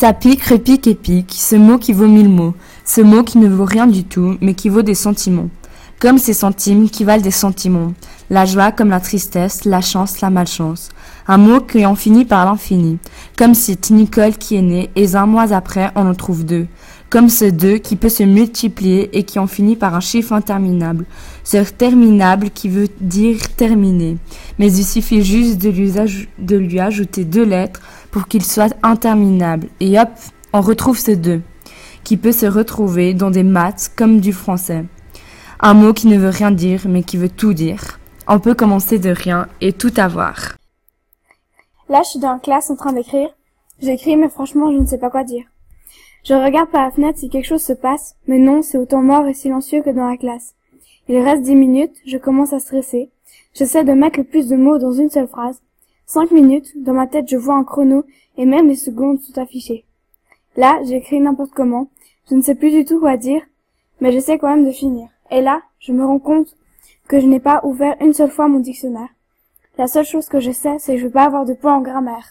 Ça pique, repique et pique, ce mot qui vaut mille mots, ce mot qui ne vaut rien du tout, mais qui vaut des sentiments. Comme ces centimes qui valent des sentiments. La joie comme la tristesse, la chance, la malchance. Un mot qui en finit par l'infini. Comme cette Nicole qui est née, et un mois après, on en trouve deux. Comme ce deux qui peut se multiplier et qui en finit par un chiffre interminable. Ce terminable qui veut dire terminé. Mais il suffit juste de lui, de lui ajouter deux lettres pour qu'il soit interminable. Et hop, on retrouve ce deux, qui peut se retrouver dans des maths comme du français. Un mot qui ne veut rien dire, mais qui veut tout dire. On peut commencer de rien et tout avoir. Là, je suis dans la classe en train d'écrire. J'écris, mais franchement, je ne sais pas quoi dire. Je regarde par la fenêtre si quelque chose se passe, mais non, c'est autant mort et silencieux que dans la classe. Il reste dix minutes, je commence à stresser. J'essaie de mettre le plus de mots dans une seule phrase. Cinq minutes, dans ma tête je vois un chrono, et même les secondes sont affichées. Là, j'écris n'importe comment, je ne sais plus du tout quoi dire, mais j'essaie quand même de finir. Et là, je me rends compte que je n'ai pas ouvert une seule fois mon dictionnaire. La seule chose que je sais, c'est que je veux pas avoir de points en grammaire.